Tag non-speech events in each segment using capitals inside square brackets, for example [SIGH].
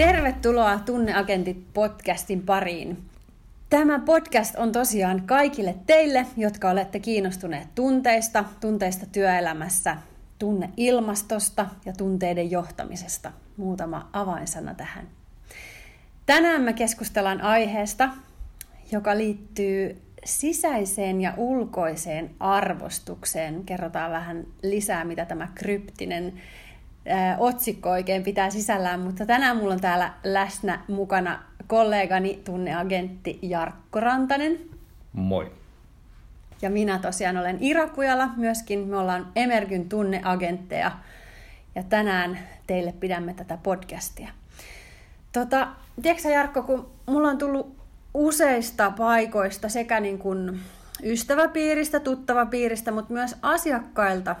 Tervetuloa Tunneagentit podcastin pariin. Tämä podcast on tosiaan kaikille teille, jotka olette kiinnostuneet tunteista, tunteista työelämässä, tunneilmastosta ja tunteiden johtamisesta. Muutama avainsana tähän. Tänään me keskustellaan aiheesta, joka liittyy sisäiseen ja ulkoiseen arvostukseen. Kerrotaan vähän lisää, mitä tämä kryptinen otsikko oikein pitää sisällään, mutta tänään mulla on täällä läsnä mukana kollegani tunneagentti Jarkko Rantanen. Moi. Ja minä tosiaan olen Ira Kujala, myöskin me ollaan Emergyn tunneagentteja. Ja tänään teille pidämme tätä podcastia. Tota, tiedätkö Jarkko, kun mulla on tullut useista paikoista sekä niin kuin ystäväpiiristä, tuttavapiiristä, mutta myös asiakkailta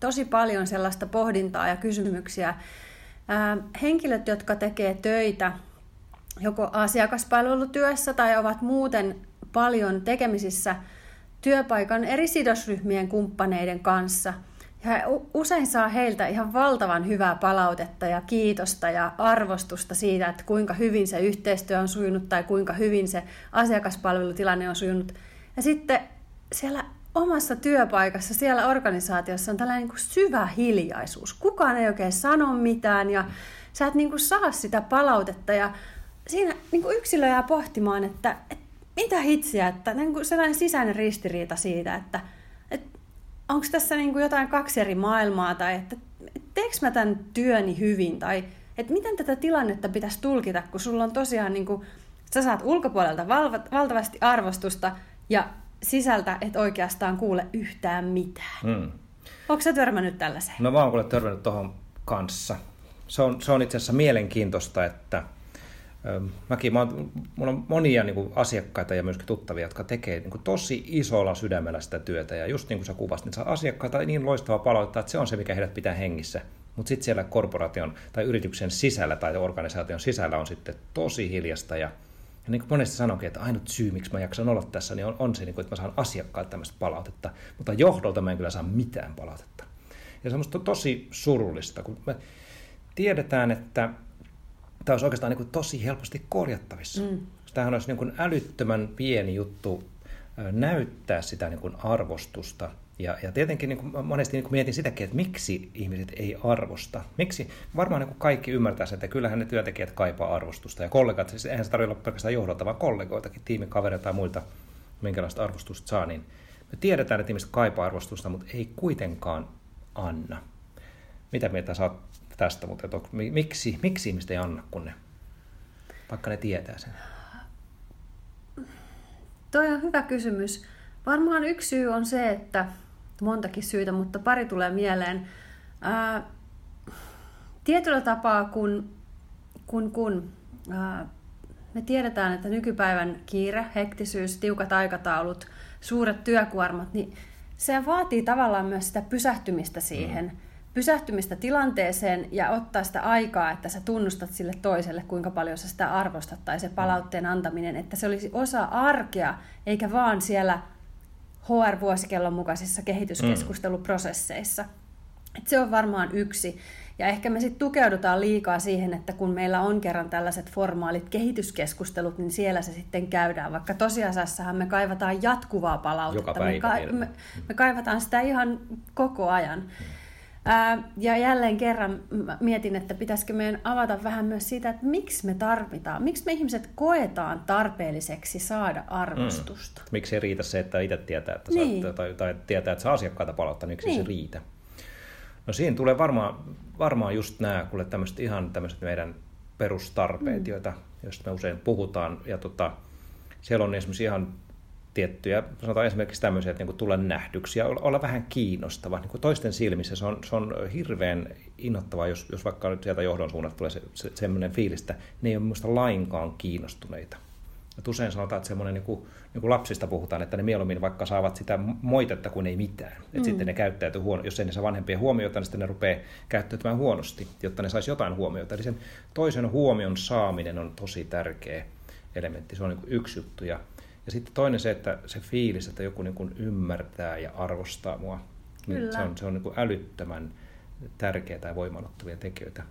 tosi paljon sellaista pohdintaa ja kysymyksiä. Ää, henkilöt, jotka tekee töitä joko asiakaspalvelutyössä tai ovat muuten paljon tekemisissä työpaikan eri sidosryhmien kumppaneiden kanssa. Ja he usein saa heiltä ihan valtavan hyvää palautetta ja kiitosta ja arvostusta siitä, että kuinka hyvin se yhteistyö on sujunut tai kuinka hyvin se asiakaspalvelutilanne on sujunut. Ja sitten siellä omassa työpaikassa, siellä organisaatiossa on tällainen niin syvä hiljaisuus. Kukaan ei oikein sano mitään ja sä et niin saa sitä palautetta ja siinä niin kuin yksilö jää pohtimaan, että, että mitä hitsiä, että niin kuin sellainen sisäinen ristiriita siitä, että, että onko tässä niin kuin jotain kaksi eri maailmaa tai että teekö mä tämän työni hyvin tai että miten tätä tilannetta pitäisi tulkita, kun sulla on tosiaan niin kuin, sä saat ulkopuolelta valtavasti arvostusta ja sisältä et oikeastaan kuule yhtään mitään. Mm. Onko sä törmännyt tällaiseen? No mä oon kuule törmännyt tuohon kanssa. Se on, se on itse asiassa mielenkiintoista, että ö, mäkin, mä oon, mulla on monia niin kuin, asiakkaita ja myöskin tuttavia, jotka tekee niin kuin, tosi isolla sydämellä sitä työtä. Ja just niin kuin sä kuvasit, niin saa asiakkaita niin loistava palautetta, että se on se, mikä heidät pitää hengissä. Mutta sitten siellä korporaation tai yrityksen sisällä tai organisaation sisällä on sitten tosi hiljasta ja ja niin kuin monesti sanoinkin, että ainut syy, miksi mä jaksan olla tässä, niin on, on se, niin kuin, että mä saan asiakkailta tämmöistä palautetta, mutta johdolta mä en kyllä saa mitään palautetta. Ja se on tosi surullista, kun me tiedetään, että tämä olisi oikeastaan niin kuin tosi helposti korjattavissa. Mm. Tämähän olisi niin kuin älyttömän pieni juttu näyttää sitä niin kuin arvostusta ja, ja tietenkin niin kuin monesti niin kuin mietin sitäkin, että miksi ihmiset ei arvosta. Miksi? Varmaan niin kuin kaikki ymmärtää että kyllähän ne työntekijät kaipaa arvostusta. Ja kollegat, siis eihän se tarvitse olla pelkästään johdolta, vaan kollegoitakin, tiimikavereita tai muilta, minkälaista arvostusta saa. Niin me tiedetään, että ihmiset kaipaa arvostusta, mutta ei kuitenkaan anna. Mitä mieltä saat tästä, mutta että miksi, miksi ihmiset ei anna, kun ne, vaikka ne tietää sen? Toi on hyvä kysymys. Varmaan yksi syy on se, että montakin syytä, mutta pari tulee mieleen. Ää, tietyllä tapaa, kun, kun, kun ää, me tiedetään, että nykypäivän kiire, hektisyys, tiukat aikataulut, suuret työkuormat, niin se vaatii tavallaan myös sitä pysähtymistä siihen. Mm. Pysähtymistä tilanteeseen ja ottaa sitä aikaa, että sä tunnustat sille toiselle, kuinka paljon sä sitä arvostat, tai se palautteen antaminen, että se olisi osa arkea, eikä vaan siellä HR-vuosikellon mukaisissa kehityskeskusteluprosesseissa. Et se on varmaan yksi. Ja ehkä me sitten tukeudutaan liikaa siihen, että kun meillä on kerran tällaiset formaalit kehityskeskustelut, niin siellä se sitten käydään. Vaikka tosiasiassahan me kaivataan jatkuvaa palautetta. Joka päivä, me, ka- me, me kaivataan sitä ihan koko ajan. Hmm. Ja jälleen kerran mietin, että pitäisikö meidän avata vähän myös siitä, että miksi me tarvitaan, miksi me ihmiset koetaan tarpeelliseksi saada arvostusta. Mm. Miksi ei riitä se, että itse tietää, että niin. saa, tai, tai tietää, että saa asiakkaita palauttaa, niin miksi niin. se riitä? No siinä tulee varmaan, varmaan just nämä kuule tämmöiset ihan tämmöiset meidän perustarpeet, mm. joita, joista me usein puhutaan. Ja tota, siellä on esimerkiksi ihan tiettyjä, sanotaan esimerkiksi tämmöisiä, että niin tulla nähdyksi ja olla, olla vähän kiinnostava. Niin toisten silmissä se on, se on hirveän innoittavaa, jos, jos vaikka nyt sieltä johdon suunnalta tulee se, se, semmoinen fiilis, että ne ei ole minusta lainkaan kiinnostuneita. Et usein sanotaan, että semmoinen, niin kuin, niin kuin lapsista puhutaan, että ne mieluummin vaikka saavat sitä moitetta kuin ei mitään. Et mm. sitten ne käyttäytyy huono, jos ei ne saa vanhempien huomiota, niin sitten ne rupeaa käyttäytymään huonosti, jotta ne saisi jotain huomiota. Eli sen toisen huomion saaminen on tosi tärkeä elementti. Se on niin kuin yksi juttu. Ja ja sitten toinen se, että se fiilis, että joku niin kuin ymmärtää ja arvostaa mua, niin Kyllä. se on, se on niin kuin älyttömän tärkeää ja voimanottavia tekijöitä.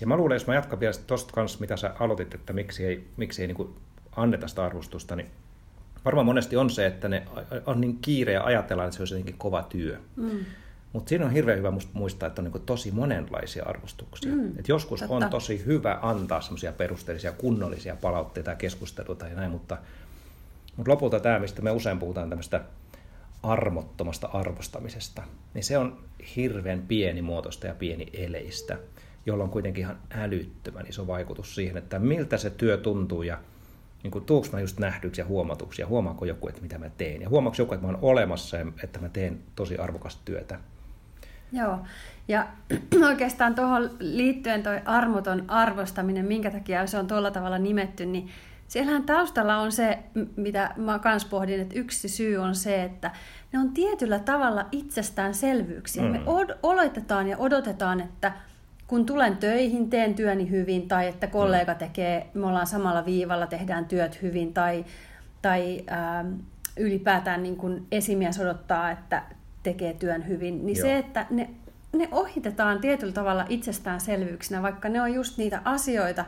Ja mä luulen, jos mä jatkan vielä tuosta kanssa, mitä sä aloitit, että miksi ei, miksi ei niin kuin anneta sitä arvostusta, niin varmaan monesti on se, että ne on niin kiire ja ajatellaan, että se olisi jotenkin kova työ. Mm. Mutta siinä on hirveän hyvä muistaa, että on niin tosi monenlaisia arvostuksia. Mm, Et joskus totta. on tosi hyvä antaa semmoisia perusteellisia, kunnollisia palautteita ja keskusteluita ja näin, mutta, mutta lopulta tämä, mistä me usein puhutaan tämmöistä armottomasta arvostamisesta, niin se on hirveän pieni muotoista ja pieni eleistä, jolla on kuitenkin ihan älyttömän iso vaikutus siihen, että miltä se työ tuntuu ja niin kuin, tuuks mä just nähdyksi ja huomatuksi ja huomaako joku, että mitä mä teen ja huomaako joku, että mä oon olemassa ja että mä teen tosi arvokasta työtä. Joo, ja [CLEARS THROAT] oikeastaan tuohon liittyen toi armoton arvostaminen, minkä takia se on tuolla tavalla nimetty, niin siellähän taustalla on se, mitä mä kans pohdin, että yksi syy on se, että ne on tietyllä tavalla itsestäänselvyyksiä. Mm. Me od- oletetaan ja odotetaan, että kun tulen töihin, teen työni hyvin, tai että kollega mm. tekee, me ollaan samalla viivalla, tehdään työt hyvin, tai, tai ää, ylipäätään niin kun esimies odottaa, että tekee työn hyvin, niin Joo. se, että ne, ne ohitetaan tietyllä tavalla itsestäänselvyyksinä, vaikka ne on just niitä asioita,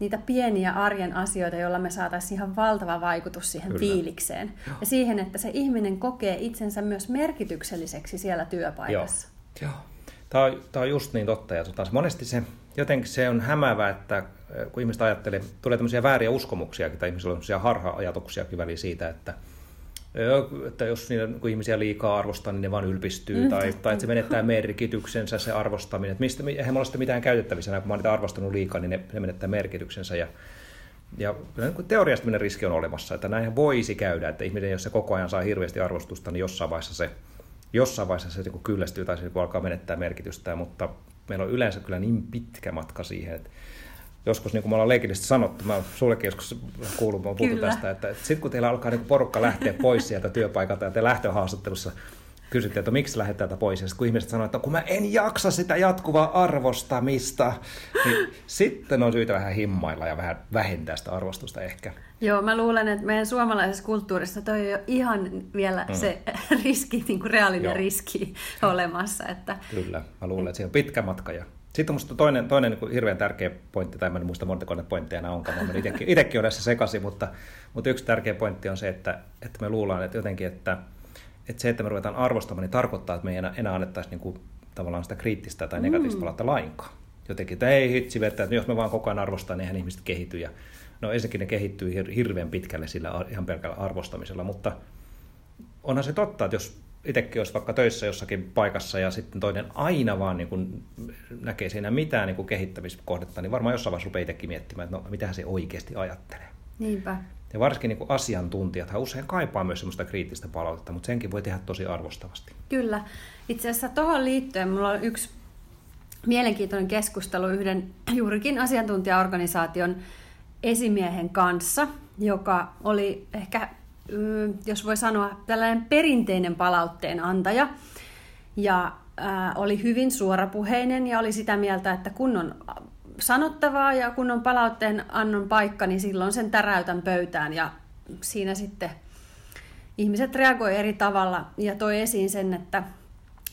niitä pieniä arjen asioita, joilla me saataisiin ihan valtava vaikutus siihen Kyllä. fiilikseen. Joo. Ja siihen, että se ihminen kokee itsensä myös merkitykselliseksi siellä työpaikassa. Joo. Joo. Tämä on, tämä on just niin totta. Ja tota, monesti se, jotenkin se on hämävä, että kun ihmiset ajattelee, tulee tämmöisiä vääriä uskomuksiakin, tai ihmisillä on harha-ajatuksiakin väliin siitä, että että jos niitä, kun ihmisiä liikaa arvostaa, niin ne vaan ylpistyy, mm, tai, tai että se menettää merkityksensä, se arvostaminen. Että mistä, eihän mulla ole mitään käytettävissä, kun mä oon niitä arvostanut liikaa, niin ne, ne menettää merkityksensä. Ja, ja niin teoriasta riski on olemassa, että näinhän voisi käydä, että ihminen, jos se koko ajan saa hirveästi arvostusta, niin jossain vaiheessa se, jossain vaiheessa se niin kyllästyy tai se niin alkaa menettää merkitystä, mutta meillä on yleensä kyllä niin pitkä matka siihen, että joskus, niin kuin me ollaan leikillisesti sanottu, mä sullekin joskus kuullut, mä puhuttu tästä, että, että sitten kun teillä alkaa niin porukka lähteä pois sieltä työpaikalta ja te lähtöhaastattelussa kysytte, että miksi lähdet täältä pois, ja kun ihmiset sanoo, että kun mä en jaksa sitä jatkuvaa arvostamista, niin sitten on syytä vähän himmailla ja vähän vähentää sitä arvostusta ehkä. Joo, mä luulen, että meidän suomalaisessa kulttuurissa toi on jo ihan vielä mm. se [LAUGHS] riski, niin kuin reaalinen Joo. riski olemassa. Että... Kyllä, mä luulen, että siinä on pitkä matka ja sitten minusta toinen, toinen niin hirveän tärkeä pointti, tai en muista montako ne pointteja nämä onkaan, mä itsekin, itsekin olen tässä sekaisin, mutta, mutta yksi tärkeä pointti on se, että, että me luullaan että jotenkin, että, että se, että me ruvetaan arvostamaan, niin tarkoittaa, että me ei enää, enää annettaisi niin kuin, tavallaan sitä kriittistä tai negatiivista mm. palautta lainkaan. Jotenkin, että ei hitsi vettä, että jos me vaan koko ajan arvostaa, niin eihän ihmiset kehity. Ja, no ensinnäkin ne kehittyy hirveän pitkälle sillä ihan pelkällä arvostamisella, mutta onhan se totta, että jos itsekin olisi vaikka töissä jossakin paikassa ja sitten toinen aina vaan niin kuin näkee siinä mitään niin kuin kehittämiskohdetta, niin varmaan jossain vaiheessa rupeaa itsekin miettimään, että no, mitä se oikeasti ajattelee. Niinpä. Ja varsinkin niin asiantuntijat usein kaipaa myös sellaista kriittistä palautetta, mutta senkin voi tehdä tosi arvostavasti. Kyllä. Itse asiassa tuohon liittyen minulla on yksi mielenkiintoinen keskustelu yhden juurikin asiantuntijaorganisaation esimiehen kanssa, joka oli ehkä jos voi sanoa, tällainen perinteinen palautteen antaja. Ja ää, oli hyvin suorapuheinen ja oli sitä mieltä, että kun on sanottavaa ja kun on palautteen annon paikka, niin silloin sen täräytän pöytään ja siinä sitten ihmiset reagoi eri tavalla ja toi esiin sen, että,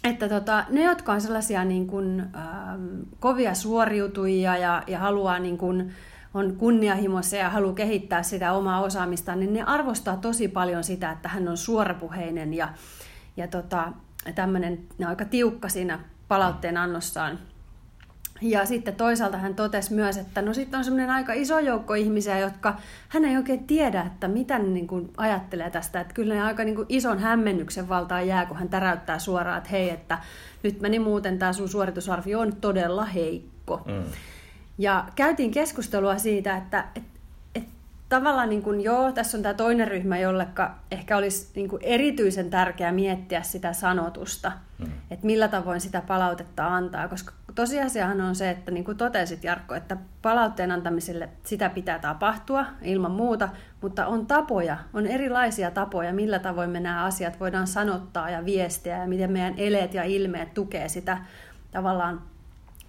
että tota, ne, jotka on sellaisia niin kuin, ähm, kovia suoriutujia ja, ja haluaa niin kuin, on kunnianhimoisia ja haluaa kehittää sitä omaa osaamistaan, niin ne arvostaa tosi paljon sitä, että hän on suorapuheinen ja, ja tota, tämmöinen aika tiukka siinä palautteen annossaan. Ja sitten toisaalta hän totesi myös, että no sitten on semmoinen aika iso joukko ihmisiä, jotka hän ei oikein tiedä, että mitä ne niin kuin ajattelee tästä. Että kyllä ne aika niin kuin ison hämmennyksen valtaan jää, kun hän täräyttää suoraan, että hei, että nyt meni muuten tämä sun suoritusarvio on todella heikko. Mm. Ja käytiin keskustelua siitä, että et, et tavallaan niin kuin, joo, tässä on tämä toinen ryhmä, jolleka ehkä olisi niin kuin erityisen tärkeää miettiä sitä sanotusta, mm. että millä tavoin sitä palautetta antaa, koska tosiasiahan on se, että niin kuin totesit Jarkko, että palautteen antamiselle sitä pitää tapahtua ilman muuta, mutta on tapoja, on erilaisia tapoja, millä tavoin me nämä asiat voidaan sanottaa ja viestiä ja miten meidän eleet ja ilmeet tukee sitä tavallaan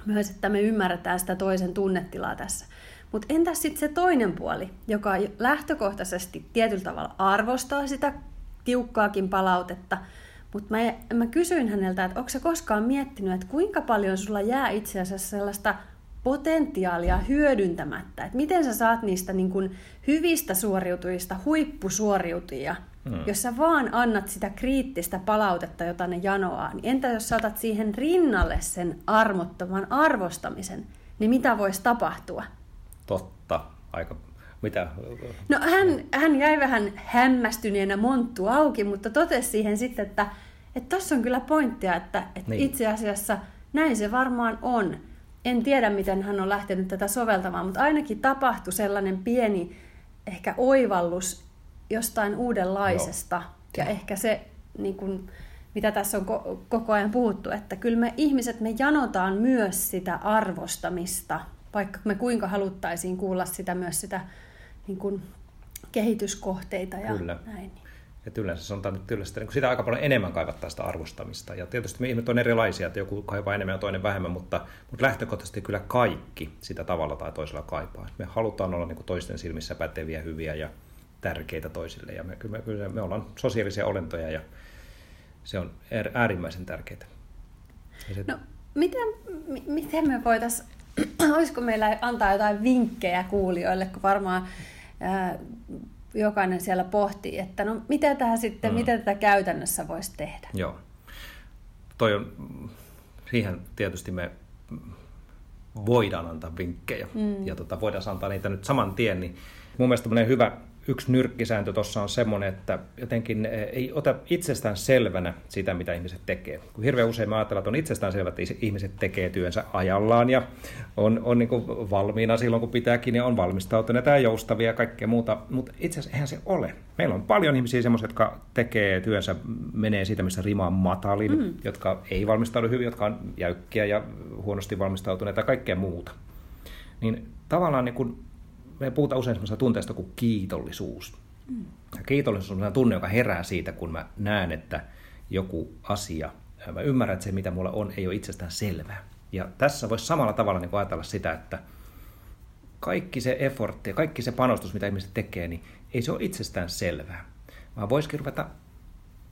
myös, että me ymmärretään sitä toisen tunnetilaa tässä. Mutta entäs sitten se toinen puoli, joka lähtökohtaisesti tietyllä tavalla arvostaa sitä tiukkaakin palautetta, mutta mä, mä kysyin häneltä, että onko se koskaan miettinyt, että kuinka paljon sulla jää itse asiassa sellaista potentiaalia hyödyntämättä. Että miten sä saat niistä niin kuin hyvistä suoriutujista huippusuoriutujia, hmm. jos sä vaan annat sitä kriittistä palautetta, jota ne janoaa. Niin entä jos saatat siihen rinnalle sen armottoman arvostamisen, niin mitä voisi tapahtua? Totta. Aika mitä? No hän, hän jäi vähän hämmästyneenä monttu auki, mutta totesi siihen sitten, että tuossa on kyllä pointtia, että, että niin. itse asiassa näin se varmaan on. En tiedä, miten hän on lähtenyt tätä soveltamaan, mutta ainakin tapahtui sellainen pieni ehkä oivallus jostain uudenlaisesta. Joo. Ja ehkä se, niin kuin, mitä tässä on ko- koko ajan puhuttu, että kyllä me ihmiset, me janotaan myös sitä arvostamista, vaikka me kuinka haluttaisiin kuulla sitä myös sitä niin kuin, kehityskohteita ja kyllä. näin. Että yleensä sanotaan nyt yleensä, niin sitä aika paljon enemmän kaivattaa sitä arvostamista. Ja tietysti me ihmiset on erilaisia, että joku kaipaa enemmän ja toinen vähemmän, mutta, mutta lähtökohtaisesti kyllä kaikki sitä tavalla tai toisella kaipaa. Me halutaan olla niin kuin toisten silmissä päteviä, hyviä ja tärkeitä toisille. Ja me, kyllä, me, kyllä me ollaan sosiaalisia olentoja ja se on äärimmäisen tärkeää. Se... No, miten, miten me voitaisiin, [CLEARS THROAT] olisiko meillä antaa jotain vinkkejä kuulijoille, kun varmaan ää, jokainen siellä pohtii, että no miten tähän sitten, mm. miten tätä käytännössä voisi tehdä? Joo. Toi on, siihen tietysti me voidaan antaa vinkkejä mm. ja tota, voidaan antaa niitä nyt saman tien, niin mun mielestä hyvä yksi nyrkkisääntö tuossa on semmoinen, että jotenkin eh, ei ota itsestään selvänä sitä, mitä ihmiset tekee. Kun hirveän usein mä ajattelen, että on itsestään selvä, että ihmiset tekee työnsä ajallaan ja on, on niin valmiina silloin, kun pitääkin ja on valmistautuneita ja joustavia ja kaikkea muuta, mutta itse asiassa eihän se ole. Meillä on paljon ihmisiä semmoisia, jotka tekee työnsä, menee siitä, missä rima on matalin, mm. jotka ei valmistaudu hyvin, jotka on jäykkiä ja huonosti valmistautuneita ja kaikkea muuta. Niin tavallaan niin kun me puhutaan usein sellaisesta tunteesta kuin kiitollisuus. Mm. Kiitollisuus on sellainen tunne, joka herää siitä, kun mä näen, että joku asia, mä ymmärrän, että se mitä mulla on, ei ole itsestään selvää. Ja tässä voisi samalla tavalla niin ajatella sitä, että kaikki se effortti ja kaikki se panostus, mitä ihmiset tekee, niin ei se ole itsestään selvää. Vaan voisikin ruveta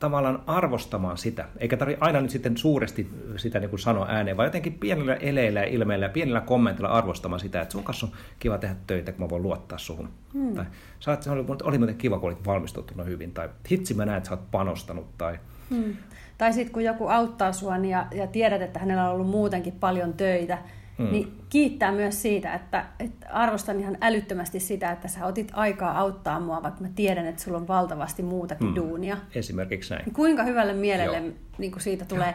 tavallaan arvostamaan sitä, eikä tarvitse aina nyt sitten suuresti sitä niin kuin sanoa ääneen, vaan jotenkin pienillä eleillä ja ilmeillä ja pienillä kommentilla arvostamaan sitä, että sun kanssa on kiva tehdä töitä, kun mä voin luottaa suhun. Hmm. Tai sä se oli, oli muuten kiva, kun olit valmistautunut hyvin, tai hitsi mä näen, että sä oot panostanut. Tai, hmm. tai sitten kun joku auttaa sua niin ja, ja tiedät, että hänellä on ollut muutenkin paljon töitä, Mm. Niin kiittää myös siitä, että, että arvostan ihan älyttömästi sitä, että sä otit aikaa auttaa mua, vaikka mä tiedän, että sulla on valtavasti muutakin mm. duunia. Esimerkiksi näin. Niin kuinka hyvälle mielelle niin kuin siitä tulee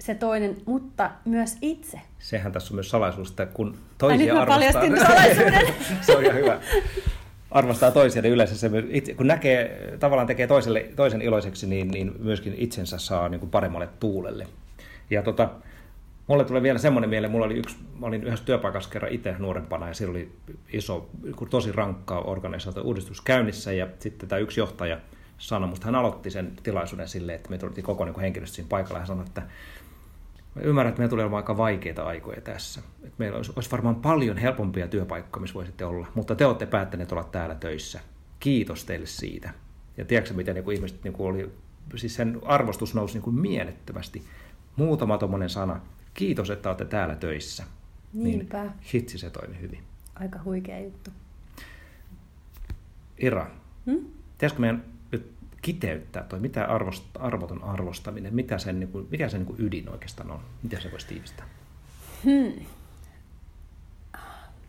se toinen, mutta myös itse. Sehän tässä on myös salaisuus, että kun toisia Ai, arvostaa... salaisuuden. [LAUGHS] se on ihan hyvä. Arvostaa toisia, niin yleensä se itse, kun näkee, tavallaan tekee toiselle, toisen iloiseksi, niin, niin myöskin itsensä saa niin kuin paremmalle tuulelle. Ja tota, Mulle tulee vielä semmoinen mieleen, mulla oli yksi, mä olin yhdessä työpaikassa kerran itse nuorempana ja siellä oli iso, tosi rankka organisaatio uudistus käynnissä ja sitten tämä yksi johtaja sanoi, musta hän aloitti sen tilaisuuden silleen, että me tultiin koko niin henkilöstö siinä paikalla ja sanoi, että mä ymmärrän, että meillä tulee olemaan aika vaikeita aikoja tässä. Että meillä olisi, olisi varmaan paljon helpompia työpaikkoja, missä voisitte olla, mutta te olette päättäneet olla täällä töissä. Kiitos teille siitä. Ja tiedätkö, miten niin kuin ihmiset niin kuin oli, siis sen arvostus nousi niin kuin mielettömästi. Muutama tuommoinen sana, kiitos, että olette täällä töissä. Niinpä. Niin hitsi se toimi hyvin. Aika huikea juttu. Ira, hmm? pitäisikö meidän nyt kiteyttää toi, mitä arvost, arvoton arvostaminen, mitä sen, niin kuin, mikä sen niin kuin ydin oikeastaan on? Miten se voisi tiivistää? Hmm.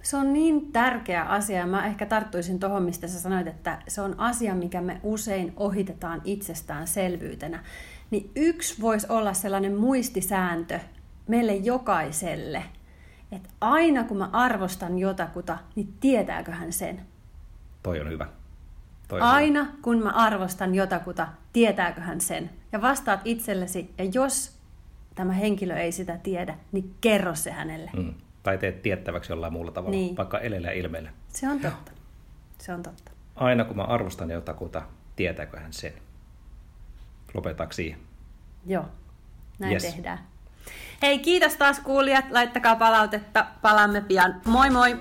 Se on niin tärkeä asia. Mä ehkä tarttuisin tuohon, mistä sä sanoit, että se on asia, mikä me usein ohitetaan itsestäänselvyytenä. Niin yksi voisi olla sellainen muistisääntö, meille jokaiselle, että aina kun mä arvostan jotakuta, niin tietääkö hän sen? Toi on hyvä. Toi on aina hyvä. kun mä arvostan jotakuta, tietääkö hän sen? Ja vastaat itsellesi, ja jos tämä henkilö ei sitä tiedä, niin kerro se hänelle. Mm. Tai teet tiettäväksi jollain muulla tavalla, niin. vaikka elellä ja ilmeellä. Se on totta. Se on totta. Aina kun mä arvostan jotakuta, tietääkö hän sen? Lopetaanko siihen? Joo, näin yes. tehdään. Hei, kiitos taas kuulijat. Laittakaa palautetta. Palaamme pian. Moi moi!